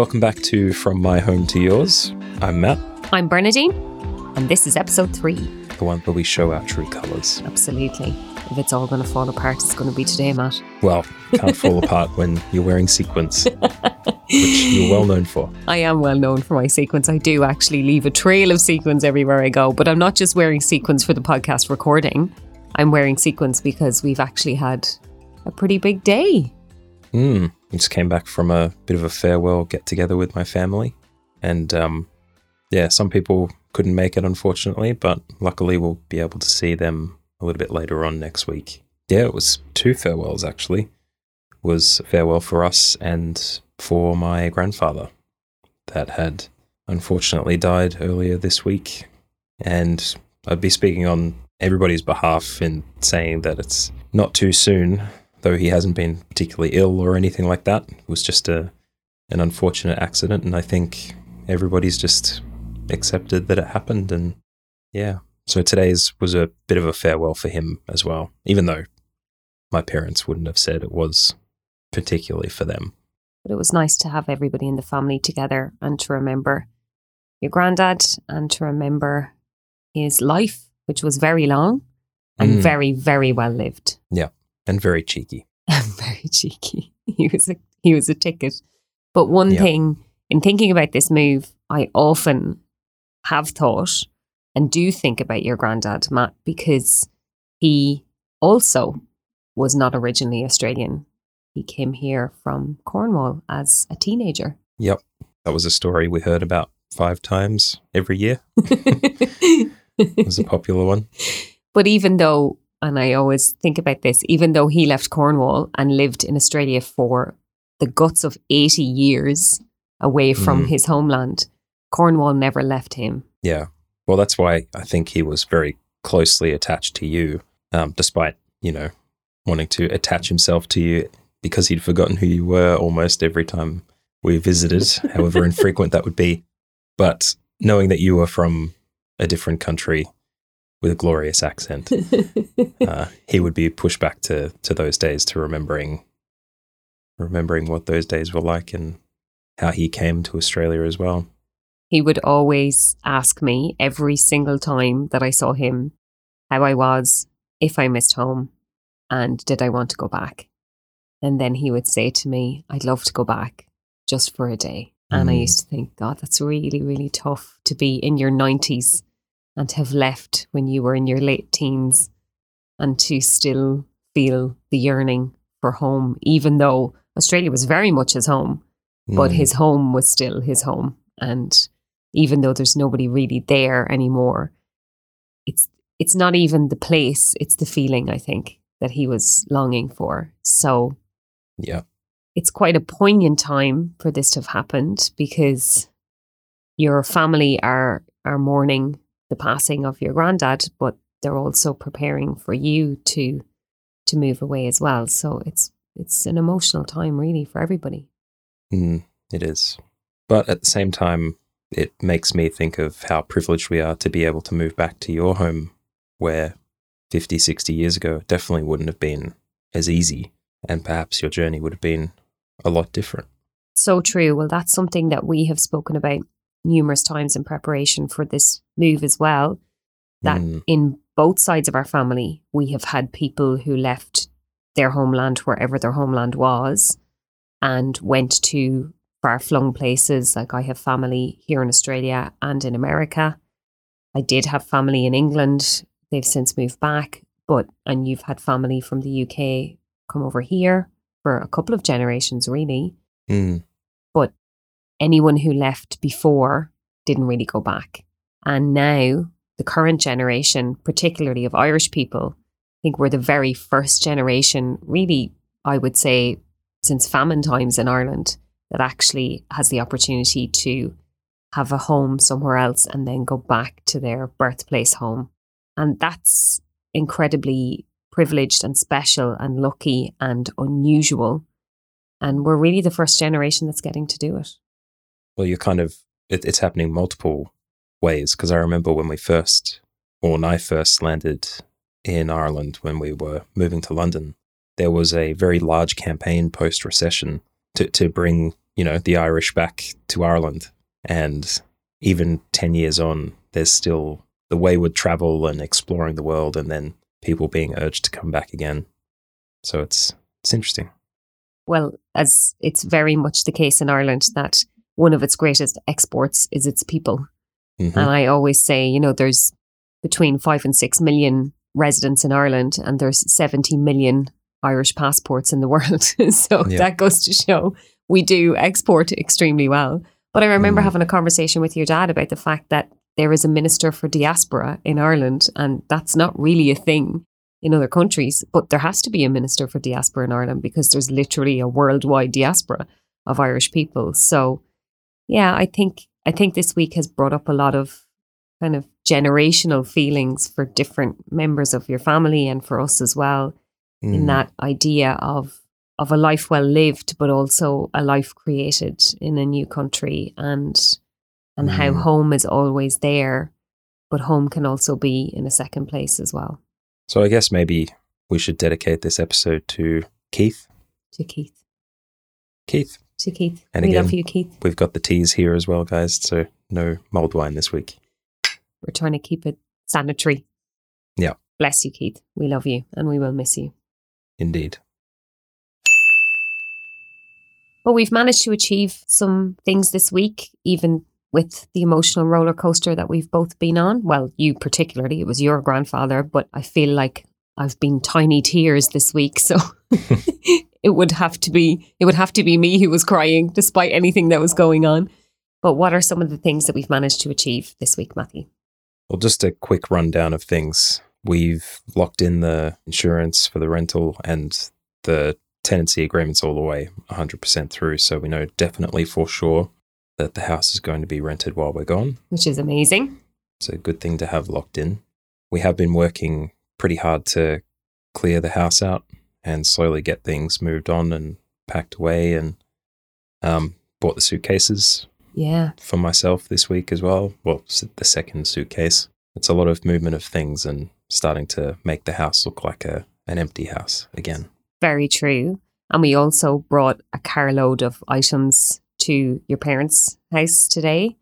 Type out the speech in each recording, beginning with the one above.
Welcome back to From My Home to Yours. I'm Matt, I'm Bernadine, and this is episode three. the one where we show our true colours. Absolutely. If it's all going to fall apart, it's going to be today, Matt. Well, can't fall apart when you're wearing sequins, which you're well known for. I am well known for my sequins. I do actually leave a trail of sequins everywhere I go, but I'm not just wearing sequins for the podcast recording. I'm wearing sequins because we've actually had a pretty big day. Mm, Just came back from a bit of a farewell get together with my family. And um, yeah, some people couldn't make it, unfortunately, but luckily we'll be able to see them a little bit later on next week. Yeah, it was two farewells actually. It was farewell for us and for my grandfather that had unfortunately died earlier this week. And I'd be speaking on everybody's behalf in saying that it's not too soon, though he hasn't been particularly ill or anything like that. It was just a an unfortunate accident, and I think everybody's just accepted that it happened. And yeah, so today's was a bit of a farewell for him as well, even though my parents wouldn't have said it was particularly for them. But it was nice to have everybody in the family together and to remember your granddad and to remember his life, which was very long and Mm. very, very well lived. And very cheeky. very cheeky. He was a he was a ticket. But one Yeah. thing in thinking about this move, I often have thought and do think about your granddad, Matt, because he also was not originally Australian. He came here from Cornwall as a teenager. Yep. That was a story we heard about five times every year. It was a popular one. But even though, and I always think about this, even though he left Cornwall and lived in Australia for the guts of 80 years away from Mm. his homeland, Cornwall never left him. Yeah. Well, that's why I think he was very closely attached to you, um, despite, you know, wanting to attach himself to you because he'd forgotten who you were almost every time we visited, however infrequent that would be. But knowing that you were from a different country with a glorious accent, uh, he would be pushed back to, to those days to remembering remembering what those days were like and how he came to Australia as well. he would always ask me every single time that I saw him how I was, if I missed home, and did I want to go back. And then he would say to me, I'd love to go back just for a day. And I Mm. used to think, God, that's really, really tough to be in your 90s and to have left when you were in your late teens and to still feel the yearning for home, even though Australia was very much his home but Mm. his home was still his home and even though there's nobody really there anymore it's it's not even the place it's the feeling i think that he was longing for so yeah. it's quite a poignant time for this to have happened because your family are are mourning the passing of your granddad but they're also preparing for you to to move away as well so it's it's an emotional time really for everybody Mm, it is. But at the same time, it makes me think of how privileged we are to be able to move back to your home where 50, 60 years ago definitely wouldn't have been as easy. And perhaps your journey would have been a lot different. So true. Well, that's something that we have spoken about numerous times in preparation for this move as well. That Mm, in both sides of our family, we have had people who left their homeland, wherever their homeland was, and went to far flung places. Like I have family here in Australia and in America. I did have family in England. They've since moved back, but, and you've had family from the UK come over here for a couple of generations, really mm, anyone who left before didn't really go back. And now, the current generation, particularly of Irish people, I think we're the very first generation, really, I would say, since famine times in Ireland, that actually has the opportunity to have a home somewhere else and then go back to their birthplace home. And that's incredibly privileged and special and lucky and unusual. And we're really the first generation that's getting to do it. Well, you're kind of, it, it's happening multiple ways. Because I remember when we first, or when I first landed in Ireland when we were moving to London, there was a very large campaign post recession to, to bring you know, the Irish back to Ireland. And even 10 years on, there's still the wayward travel and exploring the world, and then people being urged to come back again. So it's it's interesting. Well, as it's very much the case in Ireland that one of its greatest exports is its people. Mhm. And I always say, you know, there's between five and six million residents in Ireland, and there's 70 million Irish passports in the world. so Yeah. that goes to show we do export extremely well. But I remember Mm. having a conversation with your dad about the fact that there is a minister for diaspora in Ireland, and that's not really a thing in other countries. But there has to be a minister for diaspora in Ireland because there's literally a worldwide diaspora of Irish people. So, yeah, I think I think this week has brought up a lot of kind of generational feelings for different members of your family and for us as well in Mm. that idea of of a life well lived but also a life created in a new country and and how Mm. home is always there but home can also be in a second place as well So I guess maybe we should dedicate this episode to Keith. to Keith Keith, to Keith And we again- love you Keith we've got the teas here as well, guys. So no mulled wine this week. we're trying to keep it sanitary Yeah. bless you Keith we love you and we will miss you Indeed. But we've managed to achieve some things this week, even with the emotional roller coaster that we've both been on. Well, you particularly, it was your grandfather, but I feel like I've been tiny tears this week, so it would have to be it would have to be me who was crying despite anything that was going on. But what are some of the things that we've managed to achieve this week, Matthew? Well, just a quick rundown of things. We've locked in the insurance for the rental and the tenancy agreements all the way 100% through. So we know definitely for sure that the house is going to be rented while we're gone. Which is amazing. It's a good thing to have locked in. We have been working pretty hard to clear the house out and slowly get things moved on and packed away and um, bought the suitcases Yeah. for myself this week as well. Well, the second suitcase. It's a lot of movement of things and starting to make the house look like a an empty house again. Very true. And we also brought a carload of items to your parents' house today.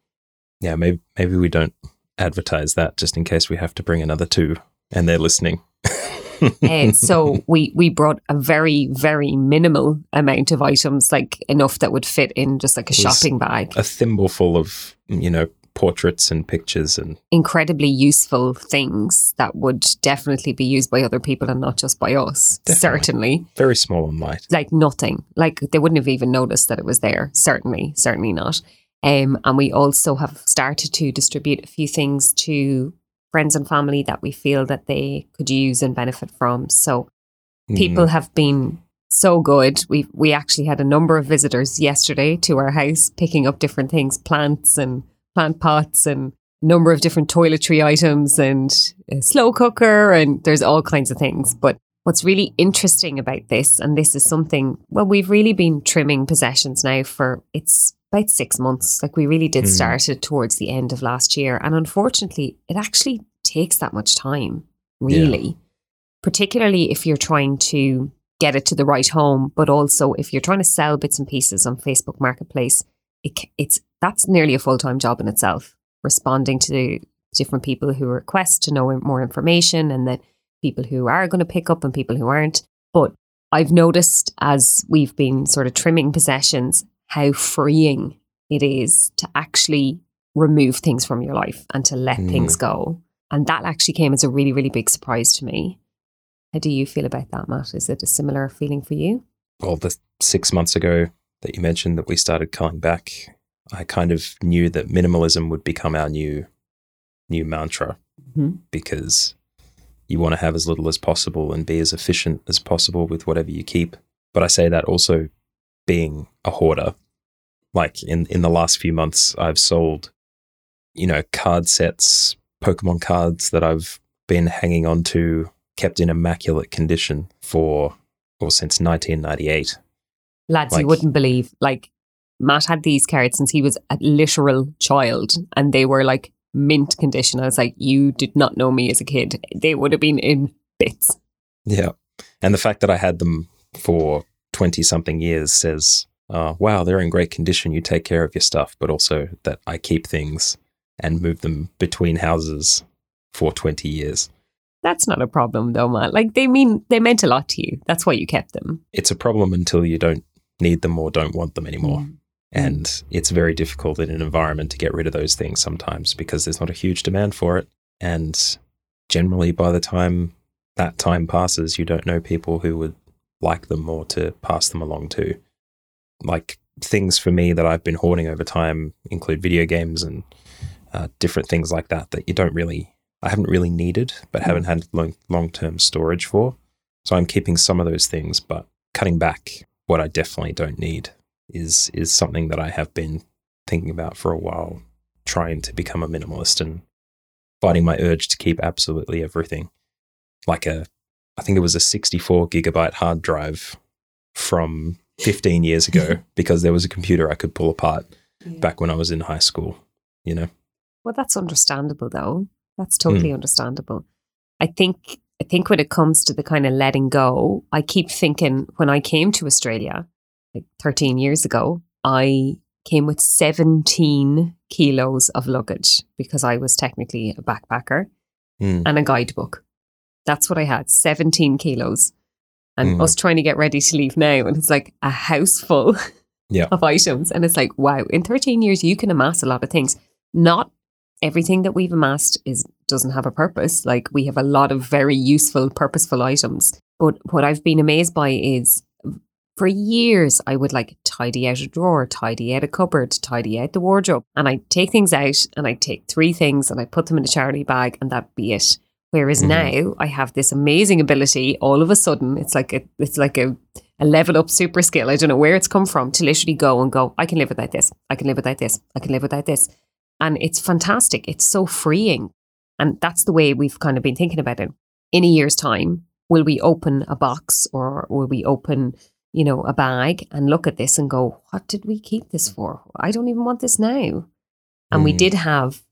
Yeah, maybe maybe we don't advertise that just in case we have to bring another two and they're listening. And so we we brought a very very minimal amount of items, like enough that would fit in just like a shopping bag. a thimble full of you know portraits and pictures and Incredibly useful things that would definitely be used by other people and not just by us. Definitely. Certainly, very small and light. like nothing. Like they wouldn't have even noticed that it was there. Certainly, certainly not. Um, and we also have started to distribute a few things to friends and family that we feel that they could use and benefit from. So people Mm, have been so good. We we actually had a number of visitors yesterday to our house picking up different things, plants and plant pots and a number of different toiletry items and a slow cooker and there's all kinds of things. But what's really interesting about this and this is something well we've really been trimming possessions now for it's about 6 months. Like we really did Mm. start it towards the end of last year and unfortunately it actually takes that much time. Really particularly if you're trying to get it to the right home, but also if you're trying to sell bits and pieces on Facebook Marketplace, it, it's that's nearly a full time job in itself. Responding to different people who request to know more information, and then people who are going to pick up and people who aren't. But I've noticed as we've been sort of trimming possessions how freeing it is to actually remove things from your life and to let Mm. things go. And that actually came as a really, really big surprise to me. How do you feel about that, Matt? Is it a similar feeling for you? well, the six months ago that you mentioned that we started culling back, I kind of knew that minimalism would become our new new mantra Mhm. because you want to have as little as possible and be as efficient as possible with whatever you keep. But I say that also being a hoarder. Like in in the last few months, I've sold, you know, card sets, Pokemon cards that I've been hanging on to, kept in immaculate condition for or since 1998. Lads, Like- you wouldn't believe. Like, Matt had these cards since he was a literal child, and they were like mint condition. I was like, you did not know me as a kid. They would have been in bits. Yeah. And the fact that I had them for 20 something years says uh, wow, they're in great condition. You take care of your stuff, but also that I keep things and move them between houses for 20 years. That's not a problem though, Matt. Like they mean they meant a lot to you. That's why you kept them. It's a problem until you don't need them or don't want them anymore. Mm. And it's very difficult in an environment to get rid of those things sometimes because there's not a huge demand for it. And generally, by the time that time passes, you don't know people who would like them or to pass them along to. Like things for me that I've been hoarding over time include video games and uh, different things like that that you don't really, I haven't really needed, but haven't had long term storage for. So I'm keeping some of those things, but cutting back what I definitely don't need is is something that I have been thinking about for a while, trying to become a minimalist and fighting my urge to keep absolutely everything. Like a, I think it was a 64 gigabyte hard drive from 15 years ago because there was a computer I could pull apart back when I was in high school, you know? Well, that's understandable though. That's totally understandable. I think I think when it comes to the kind of letting go, I keep thinking when I came to Australia, like 13 years ago, I came with 17 kilos of luggage because I was technically a backpacker Mm. and a guidebook. That's what I had 17 kilos. And Mm. us trying to get ready to leave now, and it's like a house full Yeah. of items. And it's like, wow, in 13 years, you can amass a lot of things. Not everything that we've amassed is doesn't have a purpose. Like we have a lot of very useful, purposeful items. But what I've been amazed by is for years I would like tidy out a drawer, tidy out a cupboard, tidy out the wardrobe. And I'd take things out and I'd take three things and I'd put them in a charity bag and that'd be it. Whereas Mhm. now I have this amazing ability all of a sudden, it's like a it's like a a level up super skill. I don't know where it's come from to literally go and go, I can live without this. I can live without this. I can live without this. And it's fantastic. It's so freeing. And that's the way we've kind of been thinking about it. In a year's time, will we open a box or will we open, you know, a bag and look at this and go, what did we keep this for? I don't even want this now. And we Mm. did have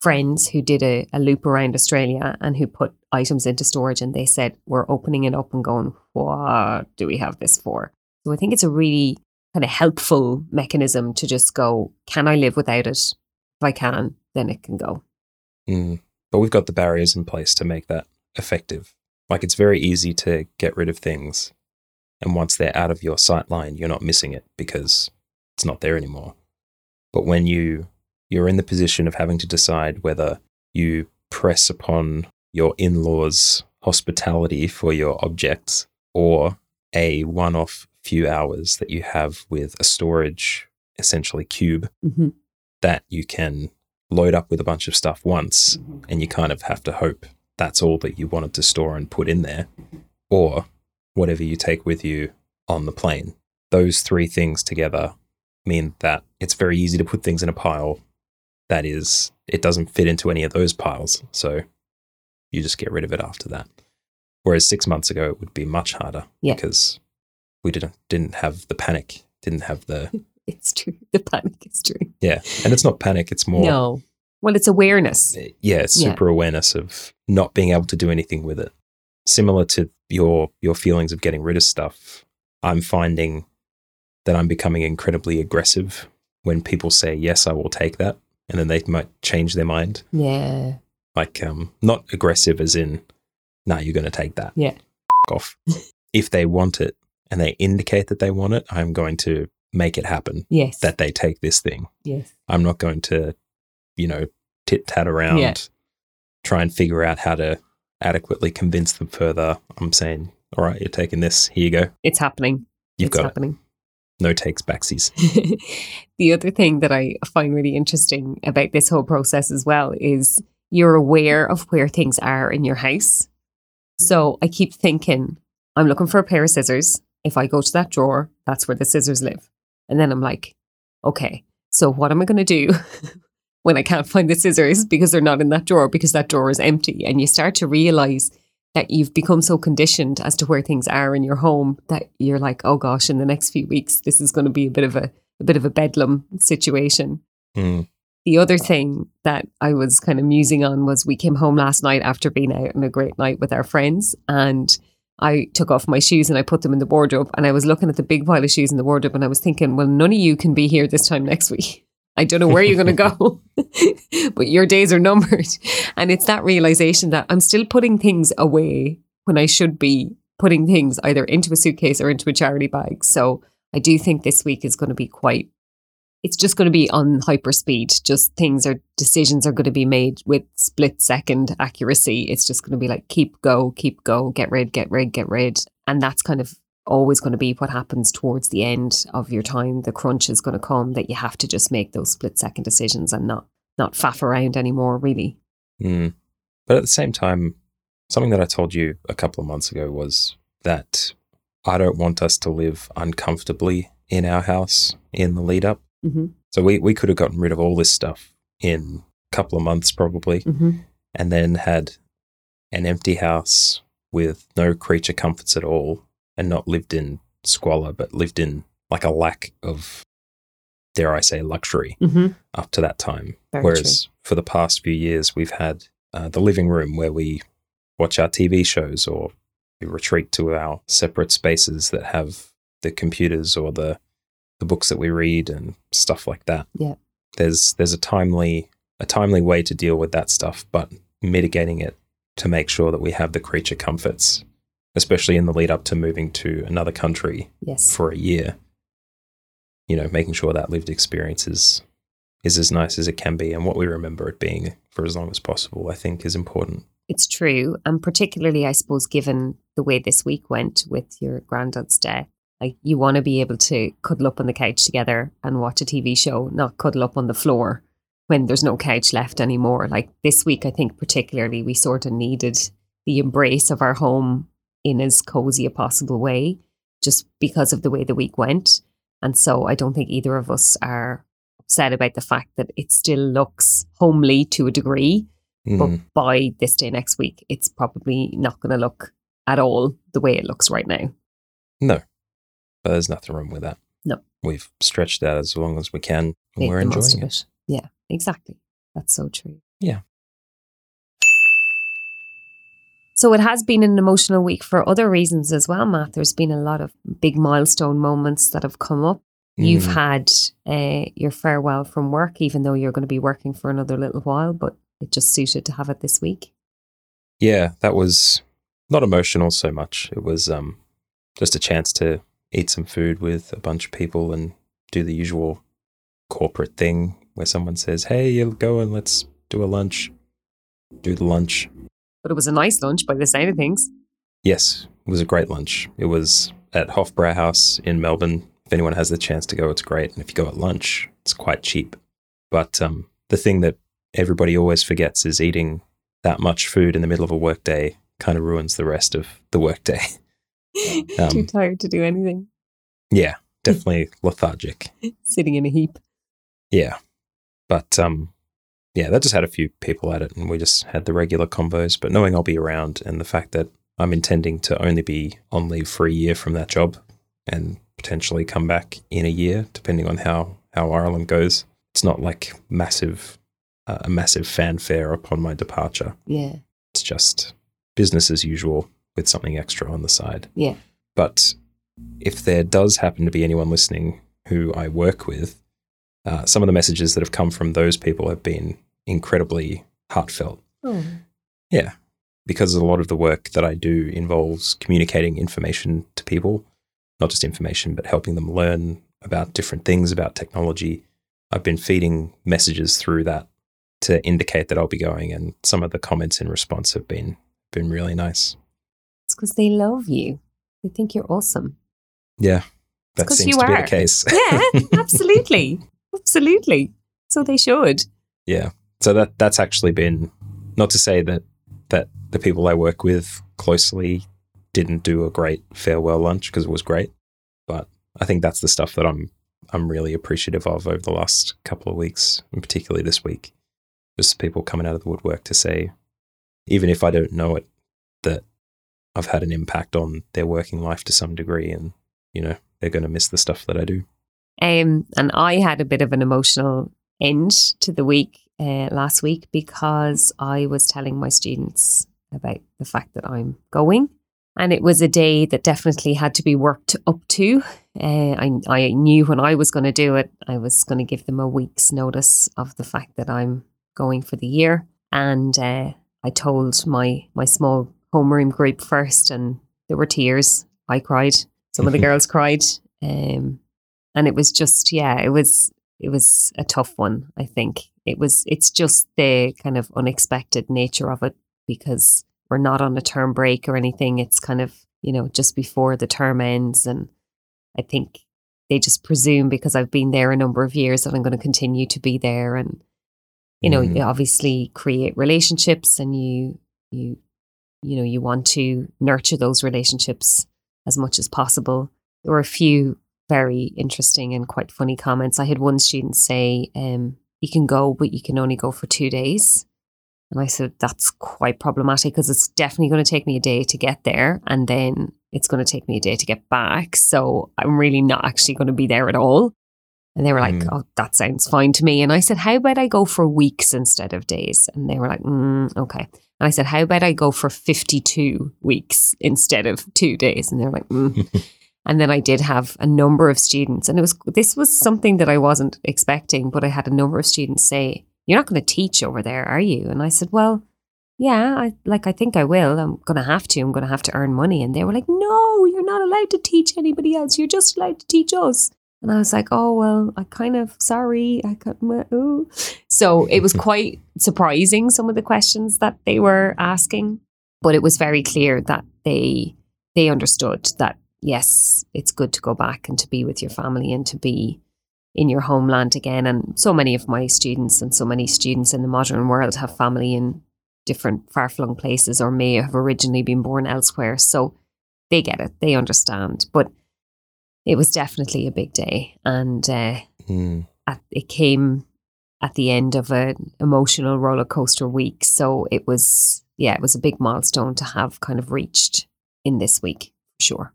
friends who did a, a loop around Australia and who put items into storage and they said, we're opening it up and going, what do we have this for? So I think it's a really kind of helpful mechanism to just go, can I live without it? If I can, then it can go. Mm. But we've got the barriers in place to make that effective. Like it's very easy to get rid of things. And once they're out of your sight line, you're not missing it because it's not there anymore. But when you you're in the position of having to decide whether you press upon your in-laws hospitality for your objects or a one-off few hours that you have with a storage essentially cube Mm-hmm. that you can load up with a bunch of stuff once and you kind of have to hope that's all that you wanted to store and put in there or whatever you take with you on the plane. Those three things together mean that it's very easy to put things in a pile that is it doesn't fit into any of those piles. So you just get rid of it after that. Whereas 6 months ago it would be much harder Yeah. because we didn't didn't have the panic, didn't have the It's true. The panic is true. yeah, and it's not panic, it's more No. Well, it's awareness. Eh, yeah, it's Yeah. super awareness of not being able to do anything with it. Similar to your your feelings of getting rid of stuff, I'm finding that I'm becoming incredibly aggressive when people say yes, I will take that, and then they might change their mind. Yeah. Like, um, not aggressive as in, nah, you're going to take that. Yeah. F- off. if they want it and they indicate that they want it, I'm going to make it happen. Yes. That they take this thing. yes. I'm not going to, you know, tit tat around, Yeah. try and figure out how to adequately convince them further. I'm saying, all right, you're taking this. Here you go. It's happening. You've it's got happening. it. No takes backsies. the other thing that I find really interesting about this whole process as well is you're aware of where things are in your house. So I keep thinking, I'm looking for a pair of scissors. If I go to that drawer, that's where the scissors live. And then I'm like, okay, so what am I going to do when I can't find the scissors because they're not in that drawer because that drawer is empty? And you start to realize that you've become so conditioned as to where things are in your home that you're like, oh gosh, in the next few weeks, this is going to be a bit of a, a bit of a bedlam situation. Mm, The other thing that I was kind of musing on was we came home last night after being out on a great night with our friends and I took off my shoes and I put them in the wardrobe. And I was looking at the big pile of shoes in the wardrobe and I was thinking, well, none of you can be here this time next week. I don't know where you're going to go, but your days are numbered. And it's that realization that I'm still putting things away when I should be putting things either into a suitcase or into a charity bag. So I do think this week is going to be quite it's just going to be on hyper speed. Just things are, decisions are going to be made with split second accuracy. It's just going to be like keep go, keep go, get rid, get rid, get rid. And that's kind of always going to be what happens towards the end of your time. The crunch is going to come that you have to just make those split second decisions and not not faff around anymore, really. Mm. But at the same time, something that I told you a couple of months ago was that I don't want us to live uncomfortably in our house in the lead up. Mm-hmm. So we, we could have gotten rid of all this stuff in a couple of months, probably, Mm-hmm. and then had an empty house with no creature comforts at all and not lived in squalor, but lived in like a lack of, dare I say, luxury Mm-hmm. up to that time. Very Whereas for the past few years, we've had uh, the living room where we watch our TV shows or we retreat to our separate spaces that have the computers or the the books that we read and stuff like that. Yeah. There's there's a timely a timely way to deal with that stuff, but mitigating it to make sure that we have the creature comforts, especially in the lead up to moving to another country Yes. for a year. You know, making sure that lived experience is is as nice as it can be, and what we remember it being for as long as possible, I think, is important. It's true. And particularly, I suppose, given the way this week went with your granddad's death, like you want to be able to cuddle up on the couch together and watch a TV show, not cuddle up on the floor when there's no couch left anymore. Like this week, I think particularly we sort of needed the embrace of our home in as cozy a possible way, just because of the way the week went. And so I don't think either of us are upset about the fact that it still looks homely to a degree but Mm, by this day next week, it's probably not going to look at all the way it looks right now. no, but there's nothing wrong with that. No. We've stretched out as long as we can, and Make we're enjoying of it. Yeah, exactly. That's so true. Yeah. So it has been an emotional week for other reasons as well, Matt. There's been a lot of big milestone moments that have come up. You've Mm, had uh, your farewell from work, even though you're going to be working for another little while, but it just suited to have it this week. yeah, that was not emotional so much. It was um, just a chance to eat some food with a bunch of people and do the usual corporate thing where someone says, "Hey, you'll go and let's do a lunch." Do the lunch. But it was a nice lunch by the sound of things. Yes, it was a great lunch. It was at Hofbräu House in Melbourne. If anyone has the chance to go, it's great. And if you go at lunch, it's quite cheap. But um, the thing that everybody always forgets is eating that much food in the middle of a workday kind of ruins the rest of the workday. Too Um, tired to do anything. yeah, definitely lethargic. Sitting in a heap. Yeah. But um, yeah, that just had a few people at it and we just had the regular combos. But knowing I'll be around and the fact that I'm intending to only be on leave for a year from that job and potentially come back in a year, depending on how, how Ireland goes, it's not like massive, uh, a massive fanfare upon my departure. Yeah. It's just business as usual with something extra on the side. Yeah. But if there does happen to be anyone listening who I work with, uh, some of the messages that have come from those people have been incredibly heartfelt. Oh. Yeah. Because a lot of the work that I do involves communicating information to people, not just information, but helping them learn about different things about technology. I've been feeding messages through that to indicate that I'll be going, and some of the comments in response have been been really nice. It's because they love you. They think you're awesome. Yeah, that seems you to be are. the case. Yeah, absolutely. absolutely. So they should. Yeah. So that that's actually been not to say that that the people I work with closely didn't do a great farewell lunch because it was great, but I think that's the stuff that I'm I'm really appreciative of over the last couple of weeks, and particularly this week. Just people coming out of the woodwork to say, even if I don't know it, that I've had an impact on their working life to some degree, and you know they're going to miss the stuff that I do. Um, and I had a bit of an emotional end to the week uh, last week because I was telling my students about the fact that I'm going And it was a day that definitely had to be worked up to. Uh, I, I knew when I was going to do it, I was going to give them a week's notice of the fact that I'm going for the year. And uh, I told my, my small homeroom group first, and there were tears. I cried. Some of the girls cried. Um, and it was just, yeah, it was it was a tough one. I think it was. It's just the kind of unexpected nature of it because we're not on a term break or anything. It's kind of, you know, just before the term ends. And I think they just presume because I've been there a number of years that I'm going to continue to be there. And, you know, mm. you obviously create relationships and you, you, you know, you want to nurture those relationships as much as possible. There were a few very interesting and quite funny comments. I had one student say, um, you can go, but you can only go for two days. And I said, that's quite problematic because it's definitely going to take me a day to get there. And then it's going to take me a day to get back. So I'm really not actually going to be there at all. And they were like, mm. oh, that sounds fine to me. And I said, how about I go for weeks instead of days? And they were like, mm, okay. And I said, how about I go for 52 weeks instead of two days? And they were like, mm. and then I did have a number of students. And it was, this was something that I wasn't expecting, but I had a number of students say, you're not going to teach over there, are you? And I said, well, yeah, I like I think I will. I'm going to have to. I'm going to have to earn money. And they were like, no, you're not allowed to teach anybody else. You're just allowed to teach us. And I was like, oh well, I kind of sorry. I got my ooh. So it was quite surprising some of the questions that they were asking, but it was very clear that they they understood that yes, it's good to go back and to be with your family and to be in your homeland again. And so many of my students and so many students in the modern world have family in different far flung places or may have originally been born elsewhere. So they get it, they understand. But it was definitely a big day. And uh, mm. at, it came at the end of an emotional roller coaster week. So it was, yeah, it was a big milestone to have kind of reached in this week, for sure.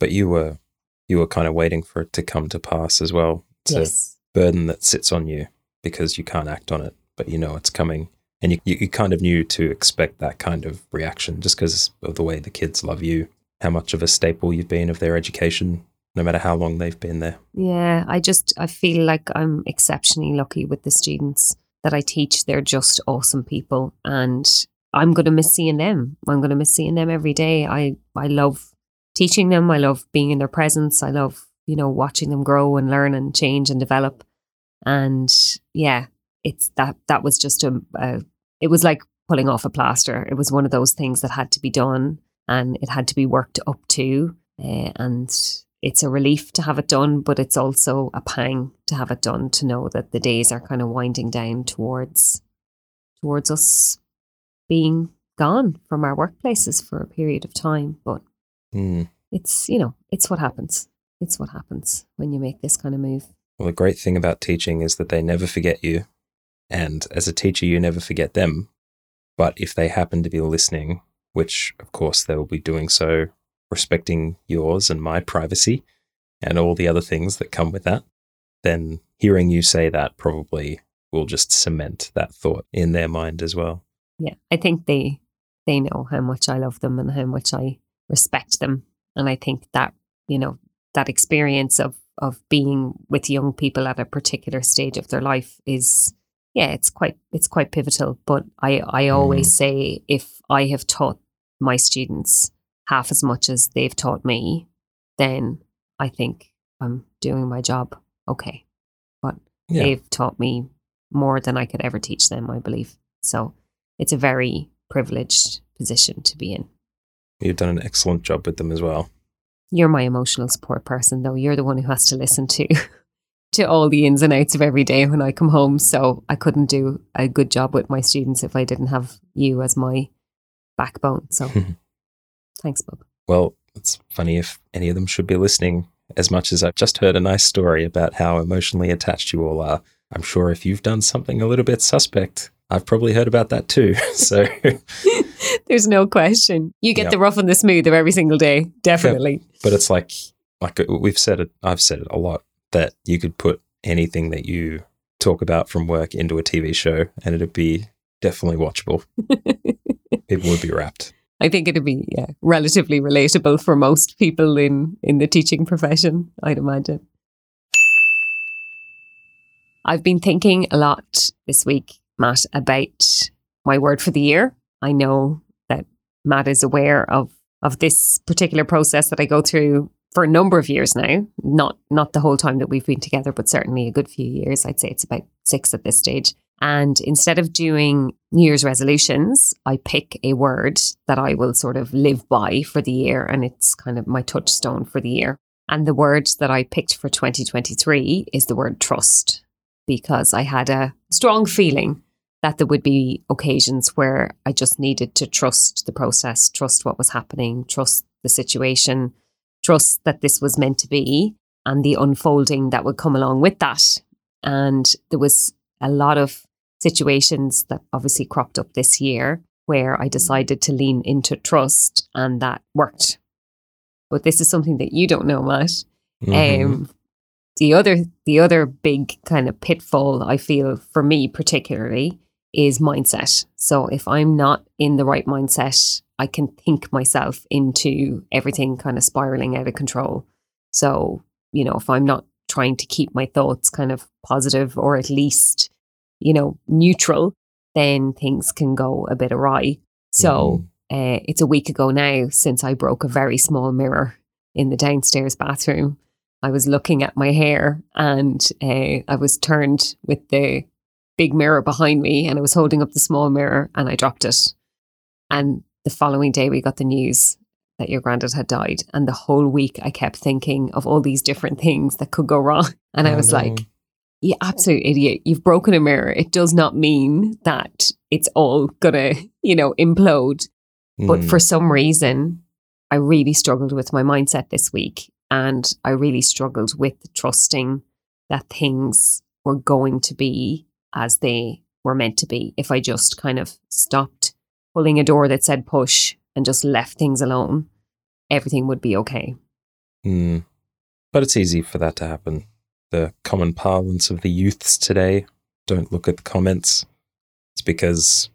But you were you were kind of waiting for it to come to pass as well it's yes. a burden that sits on you because you can't act on it, but you know it's coming. And you, you kind of knew to expect that kind of reaction just because of the way the kids love you, how much of a staple you've been of their education, no matter how long they've been there. Yeah, I just, I feel like I'm exceptionally lucky with the students that I teach. They're just awesome people. And I'm going to miss seeing them. I'm going to miss seeing them every day. I, I love teaching them. I love being in their presence. I love you know, watching them grow and learn and change and develop. And yeah, it's that, that was just a, a it was like pulling off a plaster. It was one of those things that had to be done and it had to be worked up to. Uh, and it's a relief to have it done, but it's also a pang to have it done to know that the days are kind of winding down towards towards us being gone from our workplaces for a period of time. But mm. it's you know it's what happens it's what happens when you make this kind of move. Well, the great thing about teaching is that they never forget you. And as a teacher, you never forget them. But if they happen to be listening, which of course they will be doing so, respecting yours and my privacy and all the other things that come with that, then hearing you say that probably will just cement that thought in their mind as well. Yeah, I think they they know how much I love them and how much I respect them, and I think that you know that experience of of being with young people at a particular stage of their life is yeah it's quite it's quite pivotal. But i i always mm. say if i have taught my students half as much as they've taught me then i think i'm doing my job okay. But yeah. they've taught me more than i could ever teach them i believe. So it's a very privileged position to be in you've done an excellent job with them as well you're my emotional support person, though. You're the one who has to listen to to all the ins and outs of every day when I come home. So I couldn't do a good job with my students if I didn't have you as my backbone. So thanks, Bob. Well, it's funny if any of them should be listening. As much as I've just heard a nice story about how emotionally attached you all are, I'm sure if you've done something a little bit suspect, I've probably heard about that too. So there's no question. You get yep. the rough and the smooth of every single day, definitely. But it's like like uh, we've said it I've said it a lot that you could put anything that you talk about from work into a TV show and it'd be definitely watchable. People would be wrapped. I think it'd be yeah, relatively relatable for most people in in the teaching profession, I'd imagine. I've been thinking a lot this week, Matt, about my word for the year. I know that Matt is aware of of this particular process that I go through for a number of years now. Not not the whole time that we've been together, but certainly a good few years. I'd say it's about six at this stage. And instead of doing New Year's resolutions, I pick a word that I will sort of live by for the year. And it's kind of my touchstone for the year. And the word that I picked for 2023 is the word trust, because I had a strong feeling that there would be occasions where I just needed to trust the process, trust what was happening, trust the situation, trust that this was meant to be, and the unfolding that would come along with that. And there was a lot of situations that obviously cropped up this year where I decided to lean into trust, and that worked. But this is something that you don't know, Matt. Mm-hmm. Um, the other, the other big kind of pitfall I feel for me particularly is mindset. So if I'm not in the right mindset, I can think myself into everything kind of spiraling out of control. So, you know, if I'm not trying to keep my thoughts kind of positive or at least, you know, neutral, then things can go a bit awry. So, mm. uh, it's a week ago now since I broke a very small mirror in the downstairs bathroom. I was looking at my hair and uh, I was turned with the big mirror behind me and I was holding up the small mirror and I dropped it. And the following day, we got the news that your granddad had died. And the whole week, I kept thinking of all these different things that could go wrong. And I was like, you absolute idiot. You've broken a mirror. It does not mean that it's all gonna, you know, implode. Mm. But for some reason, I really struggled with my mindset this week. And I really struggled with trusting that things were going to be as they were meant to be if I just kind of stopped pulling a door that said push and just left things alone, everything would be okay. Mm. But it's easy for that to happen. The common parlance of the youths today don't look at the comments. It's because,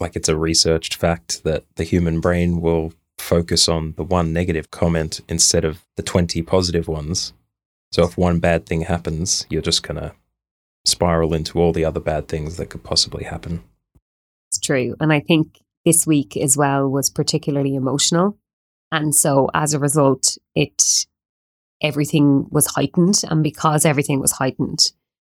like, it's a researched fact that the human brain will focus on the one negative comment instead of the 20 positive ones. So if one bad thing happens, you're just going to spiral into all the other bad things that could possibly happen. It's true. And I think this week as well was particularly emotional. And so as a result, it everything was heightened. And because everything was heightened,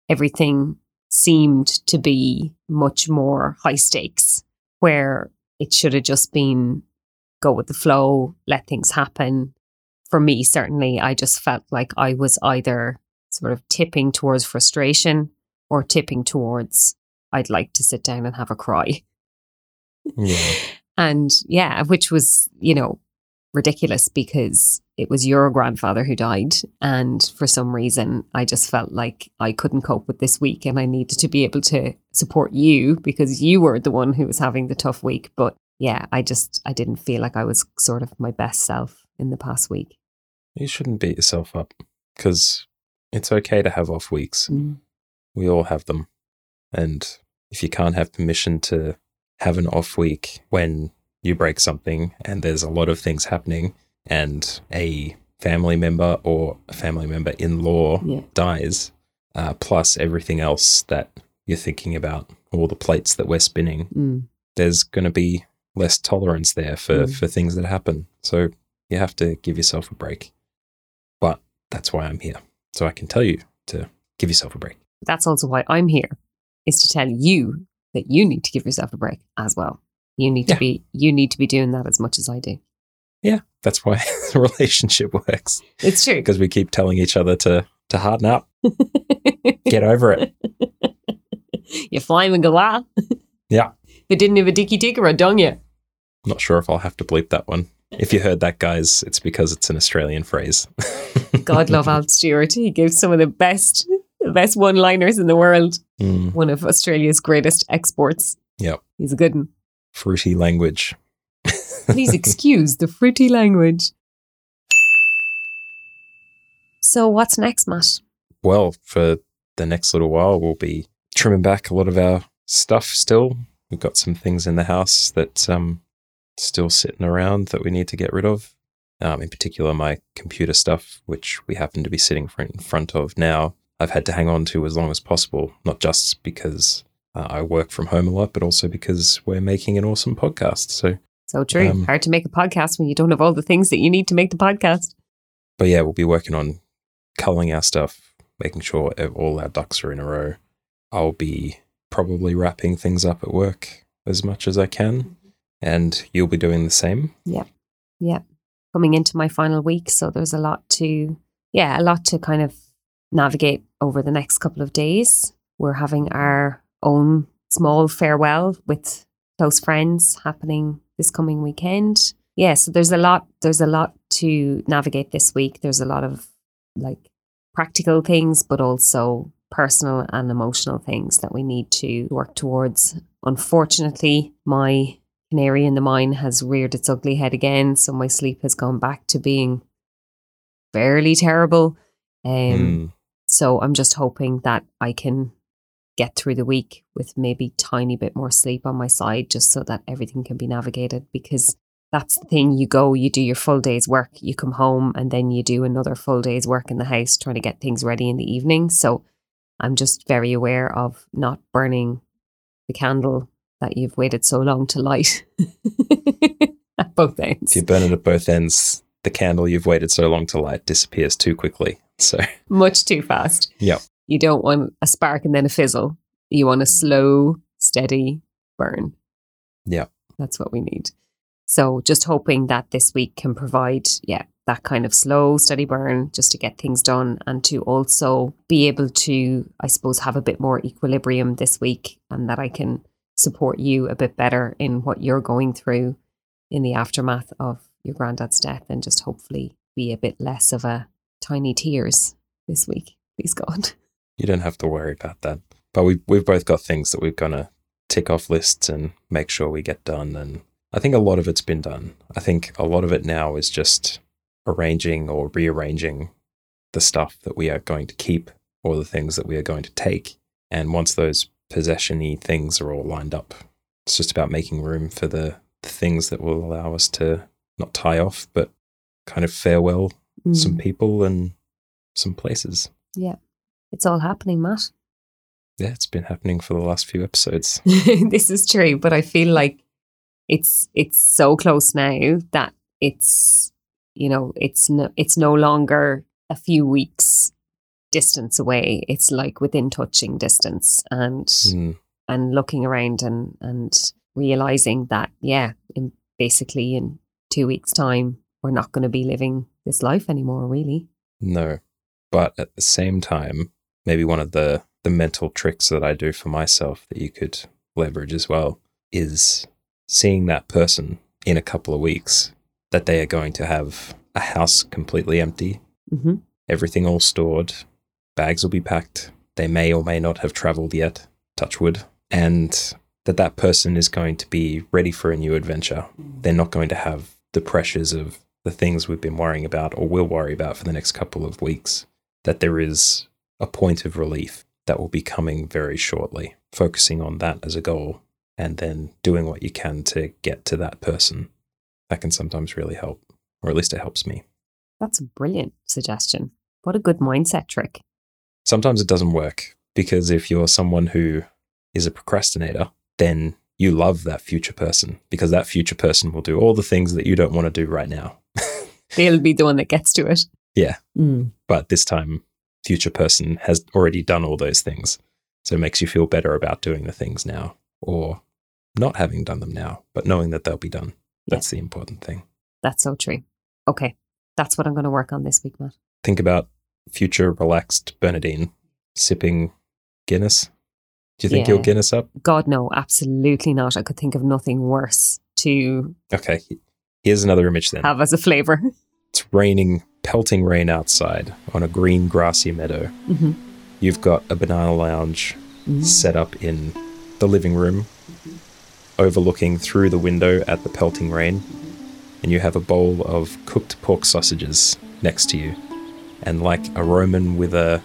everything seemed to be much more high stakes, where it should have just been go with the flow, let things happen. For me, certainly, I just felt like I was either sort of tipping towards frustration or tipping towards I'd like to sit down and have a cry. Yeah. and yeah, which was, you know, ridiculous because it was your grandfather who died. And for some reason, I just felt like I couldn't cope with this week and I needed to be able to support you because you were the one who was having the tough week. But yeah, I just, I didn't feel like I was sort of my best self in the past week. You shouldn't beat yourself up because it's okay to have off weeks. Mm. We all have them. And if you can't have permission to have an off week when you break something and there's a lot of things happening and a family member or a family member in law yeah. dies, uh, plus everything else that you're thinking about, all the plates that we're spinning, mm. there's going to be less tolerance there for, mm. for things that happen. So you have to give yourself a break. But that's why I'm here. So I can tell you to give yourself a break. That's also why I'm here, is to tell you that you need to give yourself a break as well. You need to yeah. be you need to be doing that as much as I do. Yeah, that's why the relationship works. It's true because we keep telling each other to to harden up, get over it. You're flying and galah. Yeah. They didn't have a dicky dick or a dong yet. Not sure if I'll have to bleep that one. If you heard that, guys, it's because it's an Australian phrase. God love Alf Stewart. He gives some of the best best one liners in the world. Mm. One of Australia's greatest exports. Yep. He's a good one. Fruity language. Please excuse the fruity language. So, what's next, Matt? Well, for the next little while, we'll be trimming back a lot of our stuff still. We've got some things in the house that um, still sitting around that we need to get rid of. Um, in particular, my computer stuff, which we happen to be sitting in front of now, I've had to hang on to as long as possible, not just because uh, I work from home a lot, but also because we're making an awesome podcast. So, So true. Um, Hard to make a podcast when you don't have all the things that you need to make the podcast. but yeah, we'll be working on culling our stuff, making sure all our ducks are in a row. I'll be probably wrapping things up at work as much as I can, and you'll be doing the same. Yeah. Yeah. Coming into my final week, so there's a lot to, yeah, a lot to kind of navigate over the next couple of days. We're having our own small farewell with close friends happening this coming weekend. Yeah, so there's a lot there's a lot to navigate this week. There's a lot of like practical things but also personal and emotional things that we need to work towards. Unfortunately, my canary in the mine has reared its ugly head again, so my sleep has gone back to being fairly terrible. Um Mm, so I'm just hoping that I can get through the week with maybe tiny bit more sleep on my side just so that everything can be navigated because that's the thing you go you do your full day's work you come home and then you do another full day's work in the house trying to get things ready in the evening so I'm just very aware of not burning the candle that you've waited so long to light at both ends if you burn it at both ends, the candle you've waited so long to light disappears too quickly. So, much too fast. Yeah. You don't want a spark and then a fizzle. You want a slow, steady burn. Yeah. That's what we need. So just hoping that this week can provide, yeah, that kind of slow, steady burn just to get things done and to also be able to, I suppose, have a bit more equilibrium this week and that I can support you a bit better in what you're going through in the aftermath of your granddad's death and just hopefully be a bit less of a tiny tears this week. Please God. you don't have to worry about that. But we we've both got things that we're gonna tick off lists and make sure we get done. And I think a lot of it's been done. I think a lot of it now is just arranging or rearranging the stuff that we are going to keep or the things that we are going to take. And once those possession-y things are all lined up, it's just about making room for the, the things that will allow us to not tie off, but kind of farewell some people and some places. Yeah. It's all happening, Matt. Yeah, it's been happening for the last few episodes. this is true, but I feel like it's it's so close now that it's you know it's no, it's no longer a few weeks distance away. It's like within touching distance, and Mm, and looking around and and realizing that yeah, in basically in two weeks' time, we're not going to be living this life anymore. Really, no. But at the same time, maybe one of the, the mental tricks that I do for myself that you could leverage as well is seeing that person in a couple of weeks that they are going to have a house completely empty, hmm everything all stored, bags will be packed. They may or may not have traveled yet, touch wood, and that that person is going to be ready for a new adventure. They're not going to have the pressures of the things we've been worrying about or will worry about for the next couple of weeks. That there is a point of relief that will be coming very shortly, focusing on that as a goal and then doing what you can to get to that person. That can sometimes really help, or at least it helps me. that's a brilliant suggestion. What a good mindset trick. sometimes it doesn't work because if you're someone who is a procrastinator, then you love that future person because that future person will do all the things that you don't want to do right now. They'll be the one that gets to it. Yeah. Mm. But this time, future person has already done all those things. So it makes you feel better about doing the things now or not having done them now, but knowing that they'll be done. That's the important thing. That's so true. Okay. That's what I'm going to work on this week, Matt. Think about future relaxed Bernadine sipping Guinness. Do you think you'll Guinness up? God, no, absolutely not. I could think of nothing worse to Okay. Here's another image then. have as a flavor. It's raining, pelting rain outside on a green grassy meadow. Mm-hmm. You've got a banana lounge set up in the living room, overlooking through the window at the pelting rain, and you have a bowl of cooked pork sausages next to you. And like a Roman with a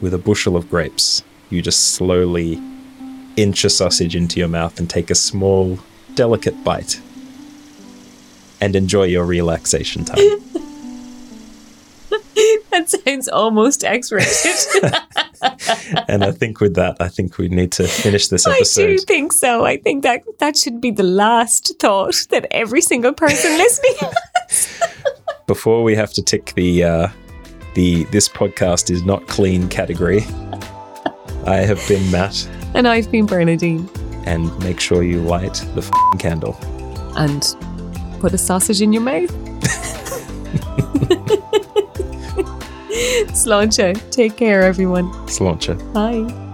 with a bushel of grapes, you just slowly inch a sausage into your mouth and take a small, delicate bite. And enjoy your relaxation time. that sounds almost X-rated. and I think with that, I think we need to finish this episode. I do think so. I think that that should be the last thought that every single person listening. Before we have to tick the uh, the this podcast is not clean category. I have been Matt, and I've been Bernadine. and make sure you light the f***ing candle. And put a sausage in your mouth. Sláinte. Take care, everyone. Sláinte. Bye.